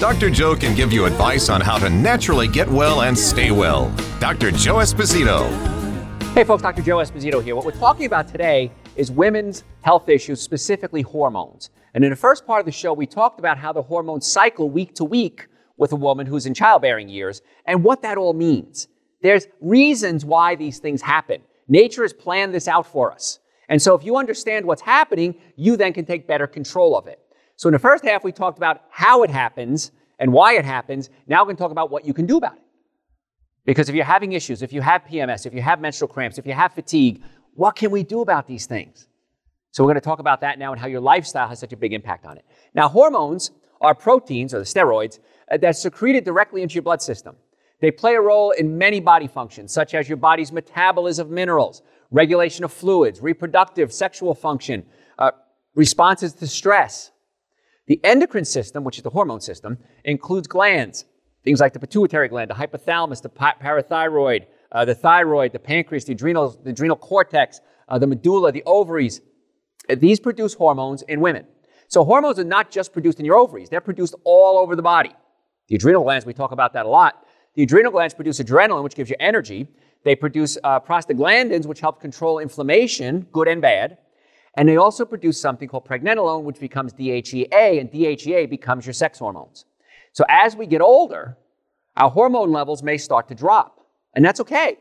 Dr. Joe can give you advice on how to naturally get well and stay well. Dr. Joe Esposito. Hey, folks, Dr. Joe Esposito here. What we're talking about today is women's health issues, specifically hormones. And in the first part of the show, we talked about how the hormones cycle week to week with a woman who's in childbearing years and what that all means. There's reasons why these things happen. Nature has planned this out for us. And so if you understand what's happening, you then can take better control of it. So in the first half, we talked about how it happens and why it happens. Now we're going to talk about what you can do about it. Because if you're having issues, if you have PMS, if you have menstrual cramps, if you have fatigue, what can we do about these things? So we're going to talk about that now and how your lifestyle has such a big impact on it. Now, hormones are proteins, or the steroids, uh, that's secreted directly into your blood system. They play a role in many body functions, such as your body's metabolism of minerals, regulation of fluids, reproductive, sexual function, uh, responses to stress, the endocrine system, which is the hormone system, includes glands, things like the pituitary gland, the hypothalamus, the parathyroid, uh, the thyroid, the pancreas, the adrenal, the adrenal cortex, uh, the medulla, the ovaries. These produce hormones in women. So hormones are not just produced in your ovaries, they're produced all over the body. The adrenal glands, we talk about that a lot. The adrenal glands produce adrenaline, which gives you energy. They produce uh, prostaglandins, which help control inflammation, good and bad. And they also produce something called pregnenolone, which becomes DHEA, and DHEA becomes your sex hormones. So as we get older, our hormone levels may start to drop, and that's okay.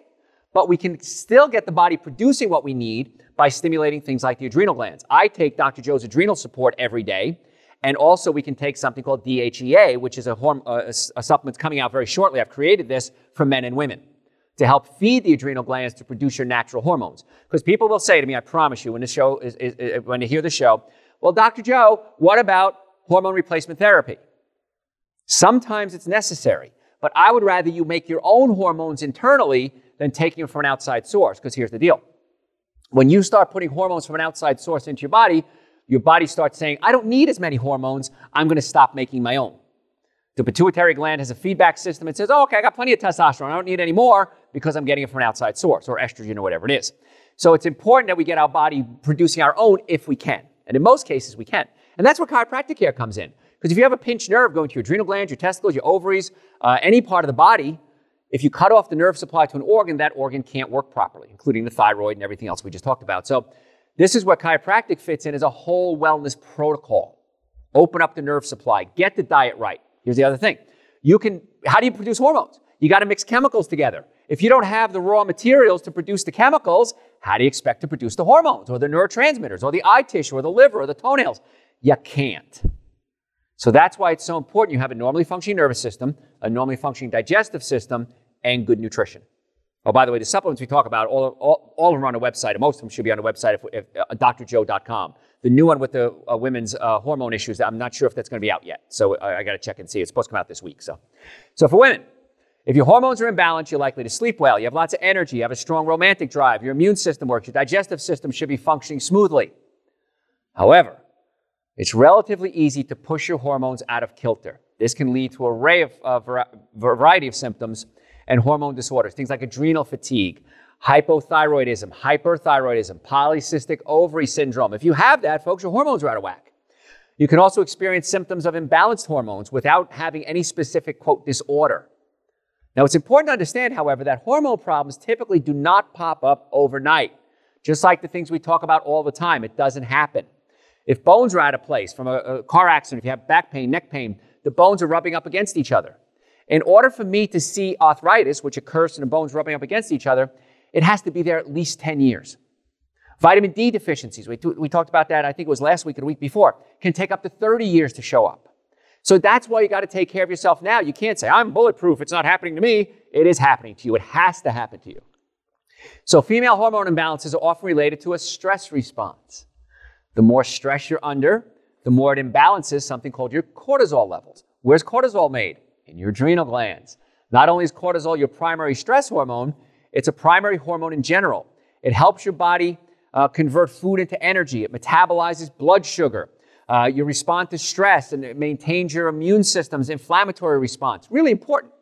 But we can still get the body producing what we need by stimulating things like the adrenal glands. I take Dr. Joe's adrenal support every day, and also we can take something called DHEA, which is a, horm- uh, a, a supplement coming out very shortly. I've created this for men and women to help feed the adrenal glands to produce your natural hormones. Because people will say to me, I promise you, when the show is, is, is, when you hear the show, well, Dr. Joe, what about hormone replacement therapy? Sometimes it's necessary, but I would rather you make your own hormones internally than taking them from an outside source. Because here's the deal. When you start putting hormones from an outside source into your body, your body starts saying, I don't need as many hormones. I'm going to stop making my own. The pituitary gland has a feedback system. It says, oh, okay, I got plenty of testosterone. I don't need any more because I'm getting it from an outside source or estrogen or whatever it is. So it's important that we get our body producing our own if we can. And in most cases, we can. And that's where chiropractic care comes in. Because if you have a pinched nerve going to your adrenal glands, your testicles, your ovaries, uh, any part of the body, if you cut off the nerve supply to an organ, that organ can't work properly, including the thyroid and everything else we just talked about. So this is where chiropractic fits in as a whole wellness protocol. Open up the nerve supply, get the diet right, Here's the other thing. You can, how do you produce hormones? You got to mix chemicals together. If you don't have the raw materials to produce the chemicals, how do you expect to produce the hormones or the neurotransmitters or the eye tissue or the liver or the toenails? You can't. So that's why it's so important you have a normally functioning nervous system, a normally functioning digestive system, and good nutrition. Oh, by the way, the supplements we talk about, all, all, all are on the website, most of them should be on the website, if, if, uh, drjoe.com. The new one with the uh, women's uh, hormone issues, I'm not sure if that's going to be out yet. So I, I got to check and see. It's supposed to come out this week. So, so for women, if your hormones are in balance, you're likely to sleep well. You have lots of energy. You have a strong romantic drive. Your immune system works. Your digestive system should be functioning smoothly. However, it's relatively easy to push your hormones out of kilter. This can lead to a array of uh, variety of symptoms and hormone disorders, things like adrenal fatigue, hypothyroidism, hyperthyroidism, polycystic ovary syndrome. If you have that, folks, your hormones are out of whack. You can also experience symptoms of imbalanced hormones without having any specific, quote, disorder. Now, it's important to understand, however, that hormone problems typically do not pop up overnight. Just like the things we talk about all the time, it doesn't happen. If bones are out of place from a, a car accident, if you have back pain, neck pain, the bones are rubbing up against each other. In order for me to see arthritis, which occurs in the bones rubbing up against each other, it has to be there at least 10 years. Vitamin D deficiencies, we, we talked about that, I think it was last week or the week before, can take up to 30 years to show up. So that's why you got to take care of yourself now. You can't say, I'm bulletproof, it's not happening to me. It is happening to you. It has to happen to you. So female hormone imbalances are often related to a stress response. The more stress you're under, the more it imbalances something called your cortisol levels. Where's cortisol made? In your adrenal glands. Not only is cortisol your primary stress hormone, it's a primary hormone in general. It helps your body uh, convert food into energy, it metabolizes blood sugar. Uh, you respond to stress and it maintains your immune system's inflammatory response. Really important.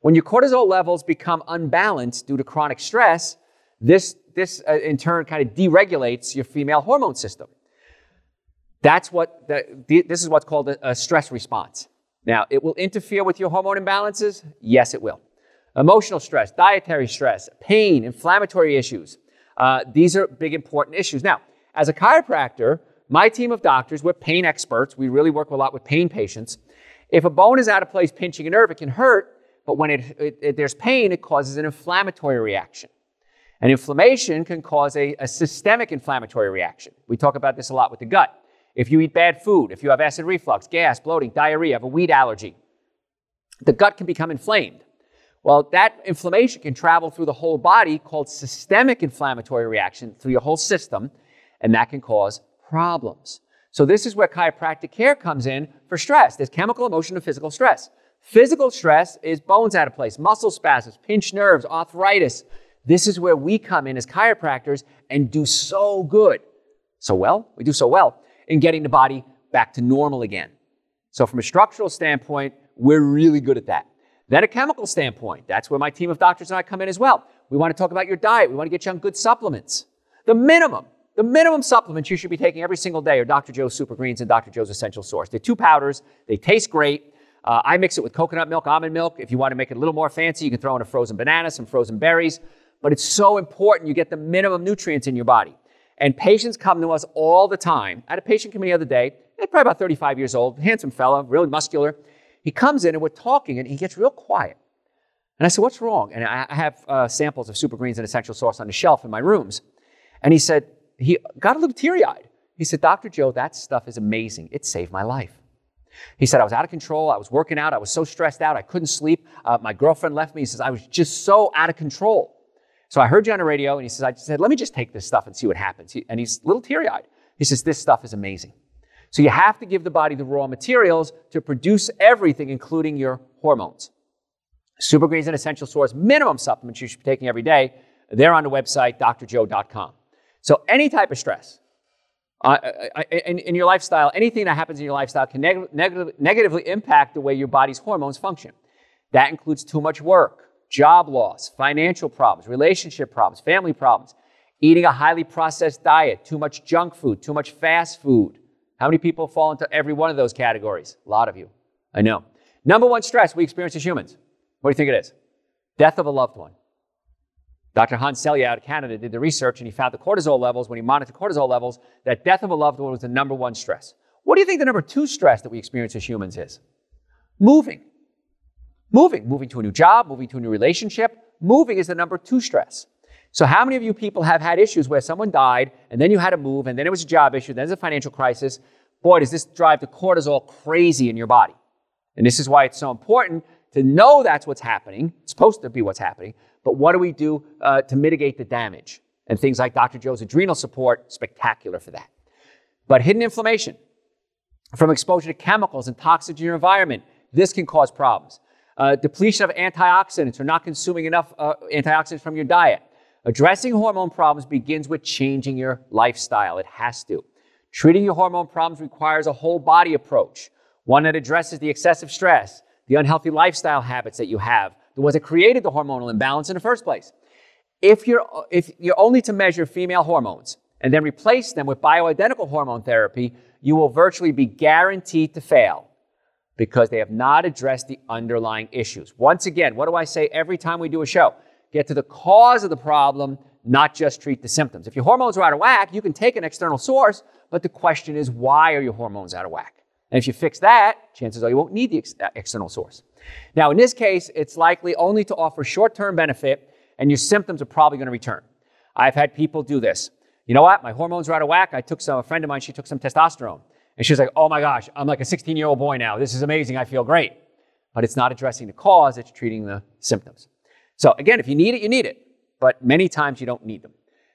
When your cortisol levels become unbalanced due to chronic stress, this, this uh, in turn kind of deregulates your female hormone system. That's what the, this is what's called a, a stress response. Now, it will interfere with your hormone imbalances. Yes, it will. Emotional stress, dietary stress, pain, inflammatory issues. Uh, these are big important issues. Now, as a chiropractor, my team of doctors, we're pain experts. We really work a lot with pain patients. If a bone is out of place pinching a nerve, it can hurt, but when it, it, it, there's pain, it causes an inflammatory reaction. And inflammation can cause a, a systemic inflammatory reaction. We talk about this a lot with the gut. If you eat bad food, if you have acid reflux, gas, bloating, diarrhea, have a wheat allergy, the gut can become inflamed. Well, that inflammation can travel through the whole body called systemic inflammatory reaction through your whole system, and that can cause problems. So this is where chiropractic care comes in for stress. There's chemical, emotional, physical stress. Physical stress is bones out of place, muscle spasms, pinched nerves, arthritis. This is where we come in as chiropractors and do so good. So well, we do so well in getting the body back to normal again. So from a structural standpoint, we're really good at that. Then a chemical standpoint, that's where my team of doctors and I come in as well. We want to talk about your diet. We want to get you on good supplements. The minimum, the minimum supplements you should be taking every single day are Dr. Joe's Super Greens and Dr. Joe's Essential Source. They're two powders. They taste great. Uh, I mix it with coconut milk, almond milk. If you want to make it a little more fancy, you can throw in a frozen banana, some frozen berries. But it's so important you get the minimum nutrients in your body. And patients come to us all the time. I had a patient come in the other day, probably about 35 years old, handsome fella, really muscular. He comes in and we're talking and he gets real quiet. And I said, What's wrong? And I have uh, samples of Super Greens and Essential Source on the shelf in my rooms. And he said, He got a little teary eyed. He said, Dr. Joe, that stuff is amazing. It saved my life. He said, I was out of control. I was working out. I was so stressed out. I couldn't sleep. Uh, my girlfriend left me. He says, I was just so out of control. So I heard you on the radio, and he says, I said, let me just take this stuff and see what happens. He, and he's a little teary eyed. He says, This stuff is amazing. So you have to give the body the raw materials to produce everything, including your hormones. Super Greens and Essential Source minimum supplements you should be taking every day. They're on the website, drjoe.com. So any type of stress uh, uh, uh, uh, in, in, your lifestyle, anything that happens in your lifestyle can neg- neg- negatively impact the way your body's hormones function. That includes too much work, job loss, financial problems, relationship problems, family problems, eating a highly processed diet, too much junk food, too much fast food, how many people fall into every one of those categories? A lot of you. I know. Number one stress we experience as humans. What do you think it is? Death of a loved one. Dr. Hans Selye out of Canada did the research and he found the cortisol levels, when he monitored cortisol levels, that death of a loved one was the number one stress. What do you think the number two stress that we experience as humans is? Moving. Moving. Moving to a new job, moving to a new relationship. Moving is the number two stress. So, how many of you people have had issues where someone died and then you had to move and then it was a job issue, then there's a financial crisis? Boy, does this drive the cortisol crazy in your body. And this is why it's so important to know that's what's happening. It's supposed to be what's happening. But what do we do uh, to mitigate the damage? And things like Dr. Joe's adrenal support, spectacular for that. But hidden inflammation from exposure to chemicals and toxins in your environment, this can cause problems. Uh, depletion of antioxidants or not consuming enough uh, antioxidants from your diet. Addressing hormone problems begins with changing your lifestyle. It has to. Treating your hormone problems requires a whole body approach, one that addresses the excessive stress, the unhealthy lifestyle habits that you have, the ones that created the hormonal imbalance in the first place. If you're, if you're only to measure female hormones and then replace them with bioidentical hormone therapy, you will virtually be guaranteed to fail because they have not addressed the underlying issues. Once again, what do I say every time we do a show? get to the cause of the problem, not just treat the symptoms. If your hormones are out of whack, you can take an external source, but the question is, why are your hormones out of whack? And if you fix that, chances are you won't need the ex- uh, external source. Now, in this case, it's likely only to offer short term benefit, and your symptoms are probably going to return. I've had people do this. You know what? My hormones are out of whack. I took some, a friend of mine, she took some testosterone. And she was like, oh my gosh, I'm like a 16 year old boy now. This is amazing. I feel great. But it's not addressing the cause, it's treating the symptoms. So again, if you need it, you need it, but many times you don't need them.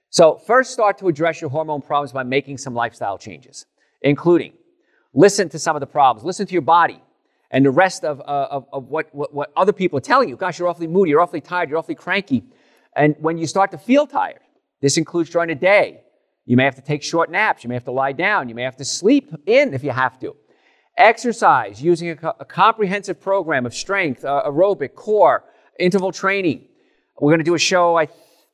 So first start to address your hormone problems by making some lifestyle changes, including listen to some of the problems, listen to your body, and the rest of, uh, of, of what, what, what other people are telling you. Gosh, you're awfully moody, you're awfully tired, you're awfully cranky. And when you start to feel tired, this includes during the day. You may have to take short naps, you may have to lie down, you may have to sleep in if you have to. Exercise using a, a comprehensive program of strength, uh, aerobic, core, interval training. We're going to do a show a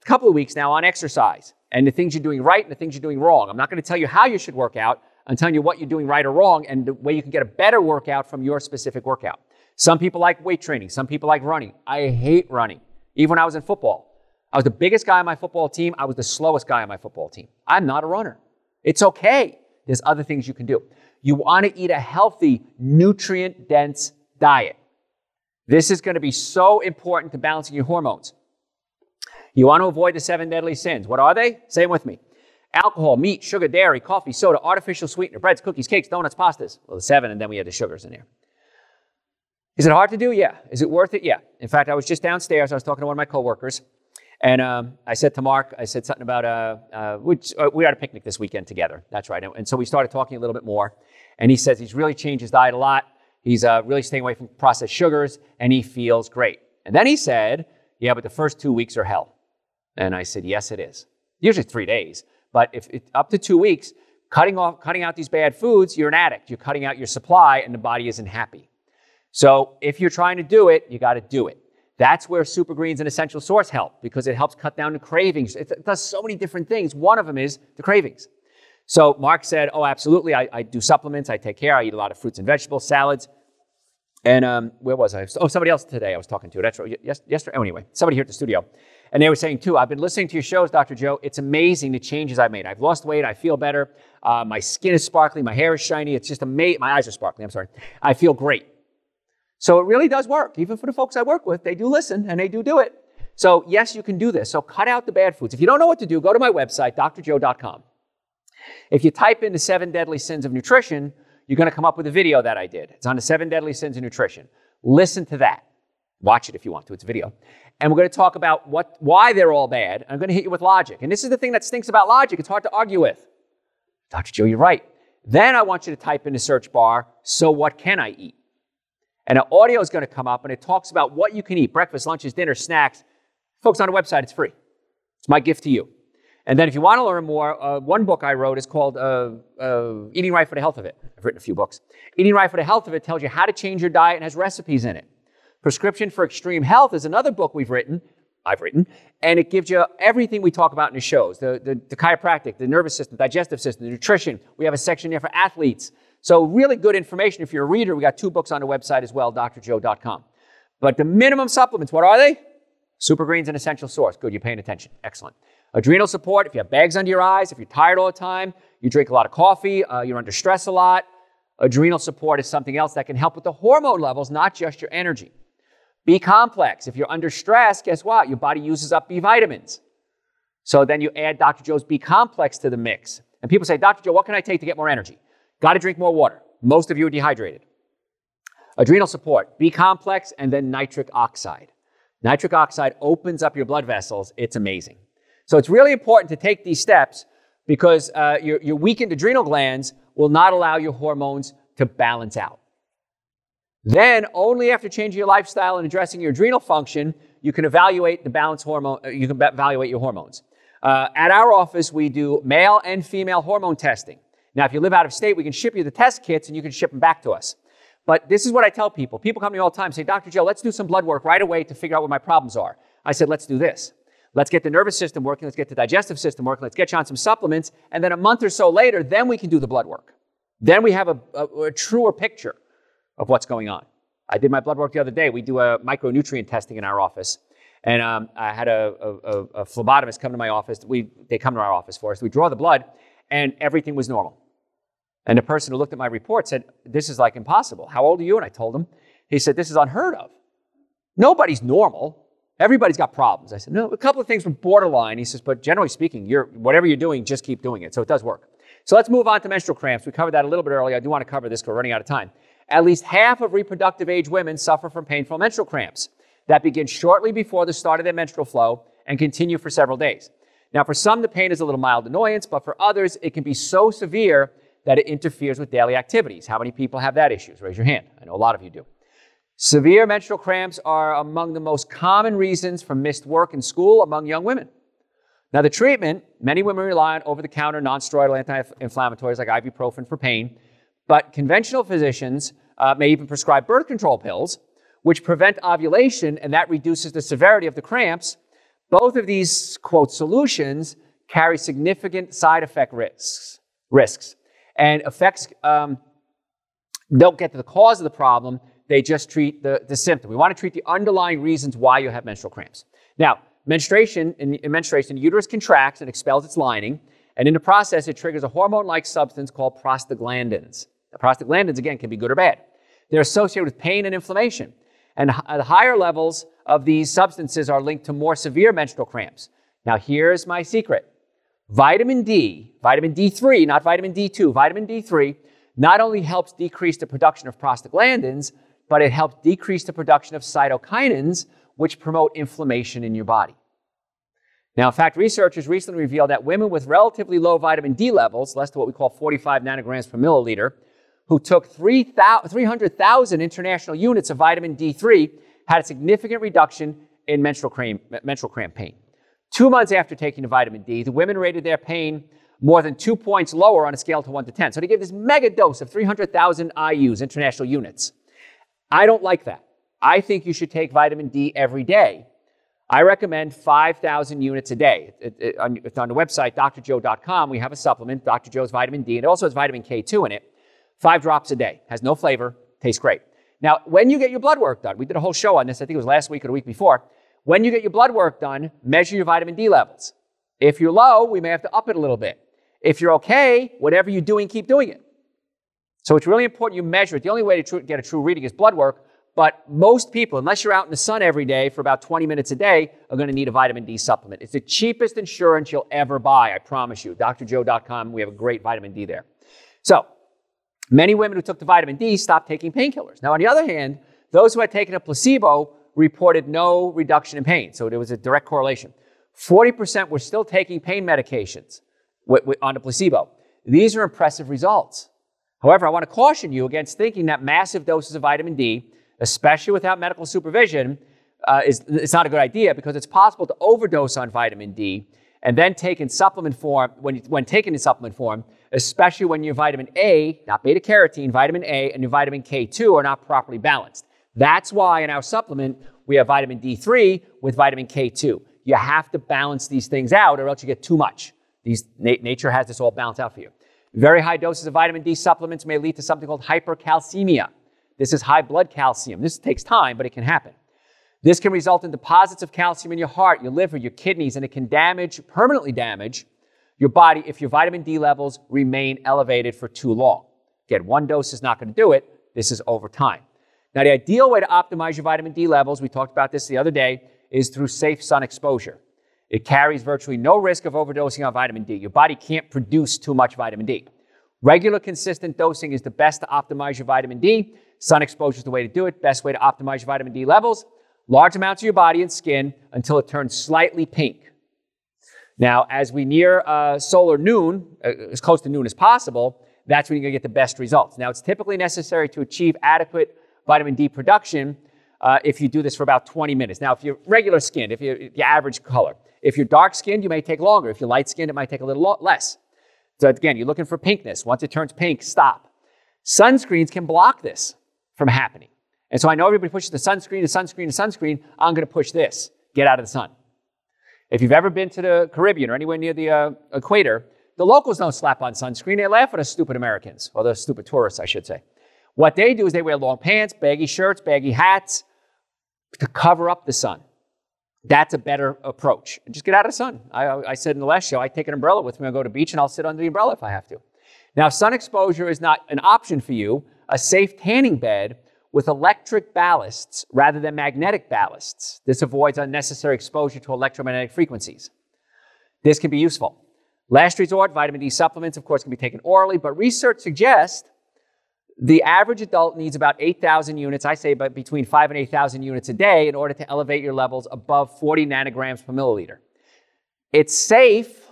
couple of weeks now on exercise and the things you're doing right and the things you're doing wrong. I'm not going to tell you how you should work out. I'm telling you what you're doing right or wrong and the way you can get a better workout from your specific workout. Some people like weight training. Some people like running. I hate running. Even when I was in football, I was the biggest guy on my football team. I was the slowest guy on my football team. I'm not a runner. It's okay. There's other things you can do. You want to eat a healthy, nutrient dense diet. This is going to be so important to balancing your hormones. You want to avoid the seven deadly sins. What are they? Them with me alcohol, meat, sugar, dairy, coffee, soda, artificial sweetener, breads, cookies, cakes, donuts, pastas. Well, the seven, and then we had the sugars in there. Is it hard to do? Yeah. Is it worth it? Yeah. In fact, I was just downstairs. I was talking to one of my coworkers, and um, I said to Mark, I said something about uh, uh, which, uh, we had a picnic this weekend together. That's right. And, and, so we started talking a little bit more, and he says he's really changed his diet a lot. He's uh, really staying away from processed sugars, and he feels great. And then he said, "Yeah, but the first two weeks are hell." And I said, "Yes, it is. Usually three days, but if it's up to two weeks, cutting off, cutting out these bad foods, you're an addict. You're cutting out your supply, and the body isn't happy." So if you're trying to do it, you got to do it. That's where super greens and essential source help because it helps cut down the cravings. It does so many different things. One of them is the cravings. So Mark said, "Oh, absolutely. I, I do supplements. I take care. I eat a lot of fruits and vegetables, salads." And um, where was I? Oh, somebody else today I was talking to. That's right. Yes, yesterday. Oh, anyway, somebody here at the studio, and they were saying too. I've been listening to your shows, Dr. Joe. It's amazing the changes I've made. I've lost weight. I feel better. Uh, my skin is sparkly. My hair is shiny. It's just amazing. My eyes are sparkly. I'm sorry. I feel great. So it really does work. Even for the folks I work with, they do listen and they do do it. So yes, you can do this. So cut out the bad foods. If you don't know what to do, go to my website, drjoe.com. If you type in the seven deadly sins of nutrition, you're going to come up with a video that I did. It's on the seven deadly sins of nutrition. Listen to that. Watch it if you want to. It's video. And we're going to talk about what, why they're all bad. I'm going to hit you with logic. And this is the thing that stinks about logic. It's hard to argue with. Dr. Joe, you're right. Then I want you to type in the search bar, so what can I eat? And an audio is going to come up and it talks about what you can eat breakfast, lunches, dinner, snacks. Folks, on the website, it's free. It's my gift to you. And then if you want to learn more, uh, one book I wrote is called uh, uh, Eating Right for the Health of It. I've written a few books. Eating Right for the Health of It tells you how to change your diet and has recipes in it. Prescription for Extreme Health is another book we've written, I've written, and it gives you everything we talk about in the shows the, the, the chiropractic, the nervous system, digestive system, the nutrition. We have a section there for athletes. So, really good information. If you're a reader, we got two books on the website as well, drjoe.com. But the minimum supplements, what are they? Super Greens and Essential Source. Good, you're paying attention. Excellent. Adrenal support, if you have bags under your eyes, if you're tired all the time, you drink a lot of coffee, uh, you're under stress a lot, adrenal support is something else that can help with the hormone levels, not just your energy. B complex, if you're under stress, guess what? Your body uses up B vitamins. So then you add Dr. Joe's B complex to the mix. And people say, Dr. Joe, what can I take to get more energy? Got to drink more water. Most of you are dehydrated. Adrenal support, B complex, and then nitric oxide. Nitric oxide opens up your blood vessels. It's amazing. So it's really important to take these steps because uh, your, your weakened adrenal glands will not allow your hormones to balance out. Then, only after changing your lifestyle and addressing your adrenal function, you can evaluate the balance hormone. Uh, you can evaluate your hormones. Uh, at our office, we do male and female hormone testing. Now, if you live out of state, we can ship you the test kits and you can ship them back to us. But this is what I tell people. People come to me all the time and say, Dr. Joe, let's do some blood work right away to figure out what my problems are. I said, let's do this. Let's get the nervous system working. Let's get the digestive system working. Let's get you on some supplements. And then a month or so later, then we can do the blood work. Then we have a, a, a truer picture of what's going on. I did my blood work the other day. We do a micronutrient testing in our office. And um, I had a, a, a, phlebotomist come to my office. We, they come to our office for us. We draw the blood, and everything was normal. And the person who looked at my report said, This is like impossible. How old are you? And I told him. He said, This is unheard of. Nobody's normal. Everybody's got problems. I said, No, a couple of things were borderline. He says, But generally speaking, you're, whatever you're doing, just keep doing it. So it does work. So let's move on to menstrual cramps. We covered that a little bit earlier. I do want to cover this because we're running out of time. At least half of reproductive age women suffer from painful menstrual cramps that begin shortly before the start of their menstrual flow and continue for several days. Now, for some, the pain is a little mild annoyance, but for others, it can be so severe that it interferes with daily activities. How many people have that issue? Raise your hand. I know a lot of you do. Severe menstrual cramps are among the most common reasons for missed work and school among young women. Now, the treatment, many women rely on over the counter non-steroidal anti inflammatories like ibuprofen for pain, but conventional physicians uh, may even prescribe birth control pills, which prevent ovulation, and that reduces the severity of the cramps. Both of these, quote, solutions carry significant side effect risks, risks and effects um, don't get to the cause of the problem, they just treat the, the symptom. We want to treat the underlying reasons why you have menstrual cramps. Now, Menstruation, in, in menstruation, the uterus contracts and expels its lining, and in the process, it triggers a hormone-like substance called prostaglandins. The prostaglandins, again, can be good or bad. They're associated with pain and inflammation, and the higher levels of these substances are linked to more severe menstrual cramps. Now, here's my secret. Vitamin D, vitamin D3, not vitamin D2, vitamin D3 not only helps decrease the production of prostaglandins, but it helps decrease the production of cytokinins, which promote inflammation in your body. Now, in fact, researchers recently revealed that women with relatively low vitamin D levels, less than what we call 45 nanograms per milliliter, who took 300,000 international units of vitamin D3 had a significant reduction in menstrual cramp, menstrual cramp pain. Two months after taking the vitamin D, the women rated their pain more than two points lower on a scale to 1 to 10. So they gave this mega dose of 300,000 IUs, international units. I don't like that. I think you should take vitamin D every day. I recommend 5,000 units a day. It, it, on, it's on the website, drjoe.com. We have a supplement, Dr. Joe's Vitamin D, and it also has vitamin K2 in it. Five drops a day. Has no flavor, tastes great. Now, when you get your blood work done, we did a whole show on this, I think it was last week or the week before. When you get your blood work done, measure your vitamin D levels. If you're low, we may have to up it a little bit. If you're okay, whatever you're doing, keep doing it. So it's really important you measure it. The only way to get a true reading is blood work. But most people, unless you're out in the sun every day for about 20 minutes a day, are going to need a vitamin D supplement. It's the cheapest insurance you'll ever buy, I promise you. drjoe.com, we have a great vitamin D there. So, many women who took the vitamin D stopped taking painkillers. Now, on the other hand, those who had taken a placebo reported no reduction in pain. So, there was a direct correlation. 40% were still taking pain medications on the placebo. These are impressive results. However, I want to caution you against thinking that massive doses of vitamin D especially without medical supervision, uh, is it's not a good idea because it's possible to overdose on vitamin D and then take in supplement form when, when taken in supplement form, especially when your vitamin A, not beta carotene, vitamin A, and your vitamin K2 are not properly balanced. That's why in our supplement we have vitamin D3 with vitamin K2. You have to balance these things out, or else you get too much. These na- nature has this all balanced out for you. Very high doses of vitamin D supplements may lead to something called hypercalcemia. This is high blood calcium. This takes time, but it can happen. This can result in deposits of calcium in your heart, your liver, your kidneys, and it can damage, permanently damage, your body if your vitamin D levels remain elevated for too long. Again, one dose is not going to do it. This is over time. Now, the ideal way to optimize your vitamin D levels, we talked about this the other day, is through safe sun exposure. It carries virtually no risk of overdosing on vitamin D. Your body can't produce too much vitamin D. Regular, consistent dosing is the best to optimize your vitamin D. Sun exposure is the way to do it. Best way to optimize your vitamin D levels. Large amounts of your body and skin until it turns slightly pink. Now, as we near uh, solar noon, uh, as close to noon as possible, that's when you're going to get the best results. Now, it's typically necessary to achieve adequate vitamin D production uh, if you do this for about 20 minutes. Now, if you're regular skinned, if you're, you're average color, if you're dark skinned, you may take longer. If you're light skinned, it might take a little lo- less. So again, you're looking for pinkness. Once it turns pink, stop. Sunscreens can block this from happening. And so I know everybody pushes the sunscreen, the sunscreen, the sunscreen. I'm going to push this. Get out of the sun. If you've ever been to the Caribbean or anywhere near the uh, equator, the locals don't slap on sunscreen. They laugh at us stupid Americans, or the stupid tourists, I should say. What they do is they wear long pants, baggy shirts, baggy hats to cover up the sun. That's a better approach. Just get out of the sun. I, I said in the last show, I take an umbrella with me. I go to the beach and I'll sit under the umbrella if I have to. Now, sun exposure is not an option for you. A safe tanning bed with electric ballasts rather than magnetic ballasts. This avoids unnecessary exposure to electromagnetic frequencies. This can be useful. Last resort, vitamin D supplements, of course, can be taken orally, but research suggests the average adult needs about 8,000 units, I say but between 5 and 8,000 units a day in order to elevate your levels above 40 nanograms per milliliter. It's safe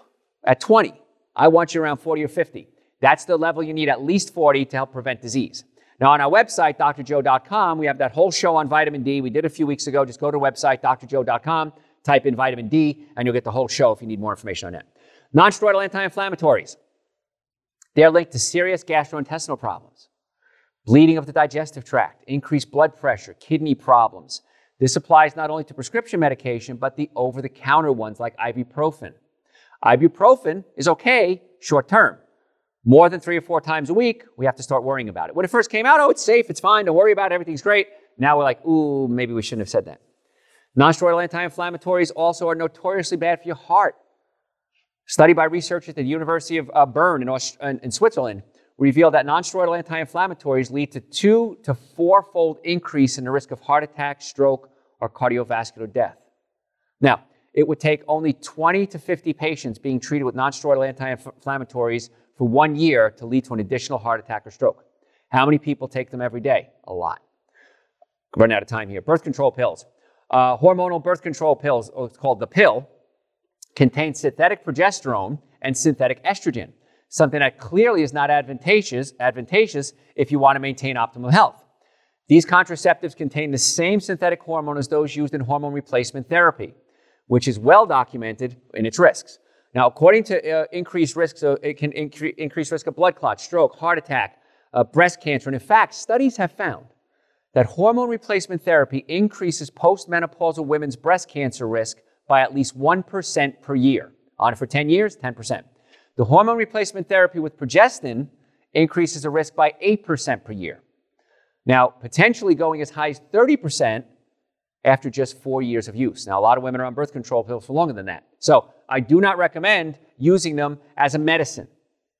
at 20. I want you around 40 or 50. That's the level you need at least 40 to help prevent disease. Now, on our website, drjoe.com, we have that whole show on vitamin D. We did a few weeks ago. Just go to the website, drjoe.com, type in vitamin D, and you'll get the whole show if you need more information on that. Non-steroidal anti-inflammatories. They're linked to serious gastrointestinal problems, bleeding of the digestive tract, increased blood pressure, kidney problems. This applies not only to prescription medication, but the over-the-counter ones like ibuprofen. Ibuprofen is okay short term. More than three or four times a week, we have to start worrying about it. When it first came out, oh, it's safe, it's fine, don't worry about it, everything's great. Now we're like, ooh, maybe we shouldn't have said that. Non-steroidal anti-inflammatories also are notoriously bad for your heart. Study by researchers at the University of uh, Bern in, Aust- in Switzerland revealed that non-steroidal anti-inflammatories lead to two to four-fold increase in the risk of heart attack, stroke, or cardiovascular death. Now, it would take only 20 to 50 patients being treated with non-steroidal anti-inflammatories for one year to lead to an additional heart attack or stroke. How many people take them every day? A lot. Running out of time here. Birth control pills. Uh, hormonal birth control pills, oh, it's called the pill, contain synthetic progesterone and synthetic estrogen, something that clearly is not advantageous, advantageous if you want to maintain optimal health. These contraceptives contain the same synthetic hormone as those used in hormone replacement therapy, which is well documented in its risks. Now, according to uh, increased risks, of, it can incre- increase risk of blood clot, stroke, heart attack, uh, breast cancer. And in fact, studies have found that hormone replacement therapy increases postmenopausal women's breast cancer risk by at least 1% per year. On it for 10 years, 10%. The hormone replacement therapy with progestin increases the risk by 8% per year. Now, potentially going as high as 30% after just four years of use. Now, a lot of women are on birth control pills for longer than that. So, I do not recommend using them as a medicine.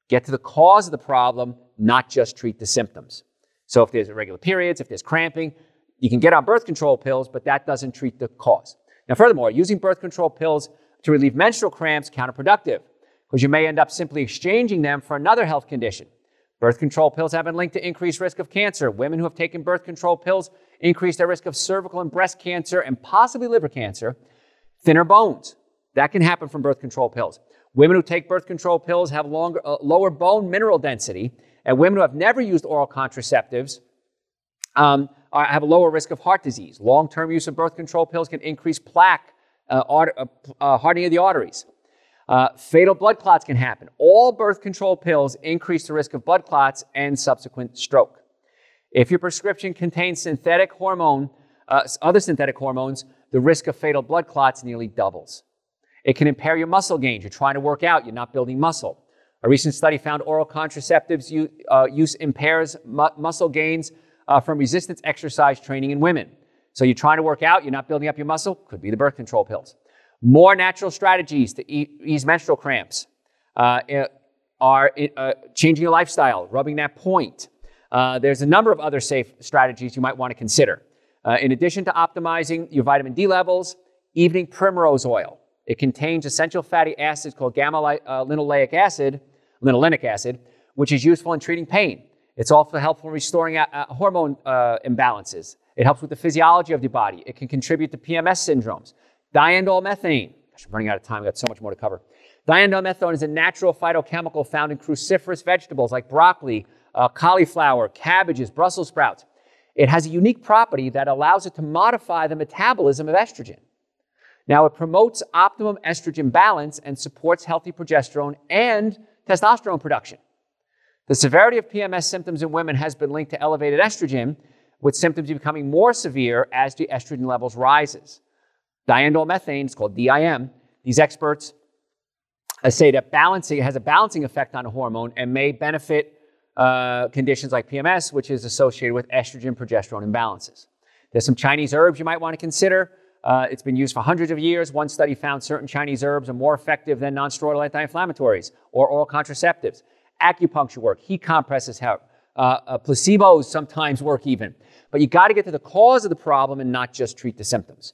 Get to the cause of the problem, not just treat the symptoms. So, if there's irregular periods, if there's cramping, you can get on birth control pills, but that doesn't treat the cause. Now, furthermore, using birth control pills to relieve menstrual cramps counterproductive because you may end up simply exchanging them for another health condition. Birth control pills have been linked to increased risk of cancer. Women who have taken birth control pills increase their risk of cervical and breast cancer and possibly liver cancer. Thinner bones. That can happen from birth control pills. Women who take birth control pills have longer, uh, lower bone mineral density, and women who have never used oral contraceptives um, are, have a lower risk of heart disease. Long term use of birth control pills can increase plaque, uh, uh, uh hardening of the arteries. Uh, fatal blood clots can happen. All birth control pills increase the risk of blood clots and subsequent stroke. If your prescription contains synthetic hormone, uh, other synthetic hormones, the risk of fatal blood clots nearly doubles. It can impair your muscle gains. You're trying to work out, you're not building muscle. A recent study found oral contraceptives use, uh, use impairs mu- muscle gains uh, from resistance exercise training in women. So you're trying to work out, you're not building up your muscle, could be the birth control pills. More natural strategies to ease menstrual cramps uh, are uh, changing your lifestyle, rubbing that point. Uh, there's a number of other safe strategies you might want to consider. Uh, in addition to optimizing your vitamin D levels, evening primrose oil. It contains essential fatty acids called gamma uh, linoleic acid, linolenic acid, which is useful in treating pain. It's also helpful in restoring uh, hormone imbalances. It helps with the physiology of the body. It can contribute to PMS syndromes. Diindole methane. Gosh, I'm running out of time. We've got so much more to cover. Diindole methane is a natural phytochemical found in cruciferous vegetables like broccoli, uh, cauliflower, cabbages, Brussels sprouts. It has a unique property that allows it to modify the metabolism of estrogen. Now, it promotes optimum estrogen balance and supports healthy progesterone and testosterone production. The severity of PMS symptoms in women has been linked to elevated estrogen, with symptoms becoming more severe as the estrogen levels rises. Diindole methane, it's called DIM. These experts uh, say that balancing has a balancing effect on a hormone and may benefit uh, conditions like PMS, which is associated with estrogen progesterone imbalances. There's some Chinese herbs you might want to consider. Uh, it's been used for hundreds of years. One study found certain Chinese herbs are more effective than nonsteroidal anti-inflammatories or oral contraceptives. Acupuncture work, heat compresses help. Uh, uh, placebos sometimes work even. But you got to get to the cause of the problem and not just treat the symptoms.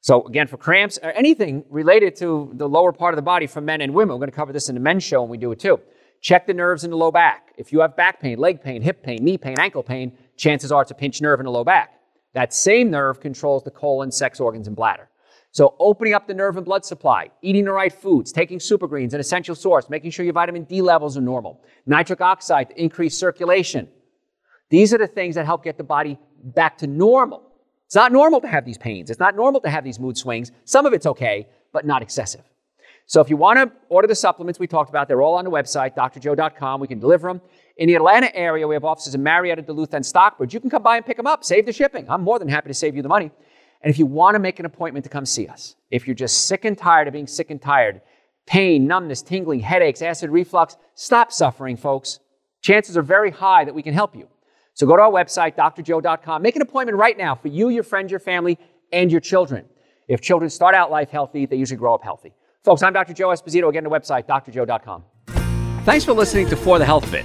So again, for cramps or anything related to the lower part of the body for men and women, we're going to cover this in the men's show and we do it too. Check the nerves in the low back. If you have back pain, leg pain, hip pain, knee pain, ankle pain, chances are it's a pinched nerve in the low back. That same nerve controls the colon, sex organs, and bladder. So, opening up the nerve and blood supply, eating the right foods, taking super greens, an essential source, making sure your vitamin D levels are normal, nitric oxide to increase circulation. These are the things that help get the body back to normal. It's not normal to have these pains. It's not normal to have these mood swings. Some of it's okay, but not excessive. So if you want to order the supplements we talked about, they're all on the website, drjoe.com. We can deliver them. In the Atlanta area, we have offices in Marietta, Duluth, and Stockbridge. You can come by and pick them up. Save the shipping. I'm more than happy to save you the money. And if you want to make an appointment to come see us, if you're just sick and tired of being sick and tired, pain, numbness, tingling, headaches, acid reflux, stop suffering, folks. Chances are very high that we can help you. So go to our website, drjoe.com. Make an appointment right now for you, your friends, your family, and your children. If children start out life healthy, they usually grow up healthy. Folks, I'm Dr. Joe Esposito. Again, the website, drjoe.com. Thanks for listening to For the Health of It.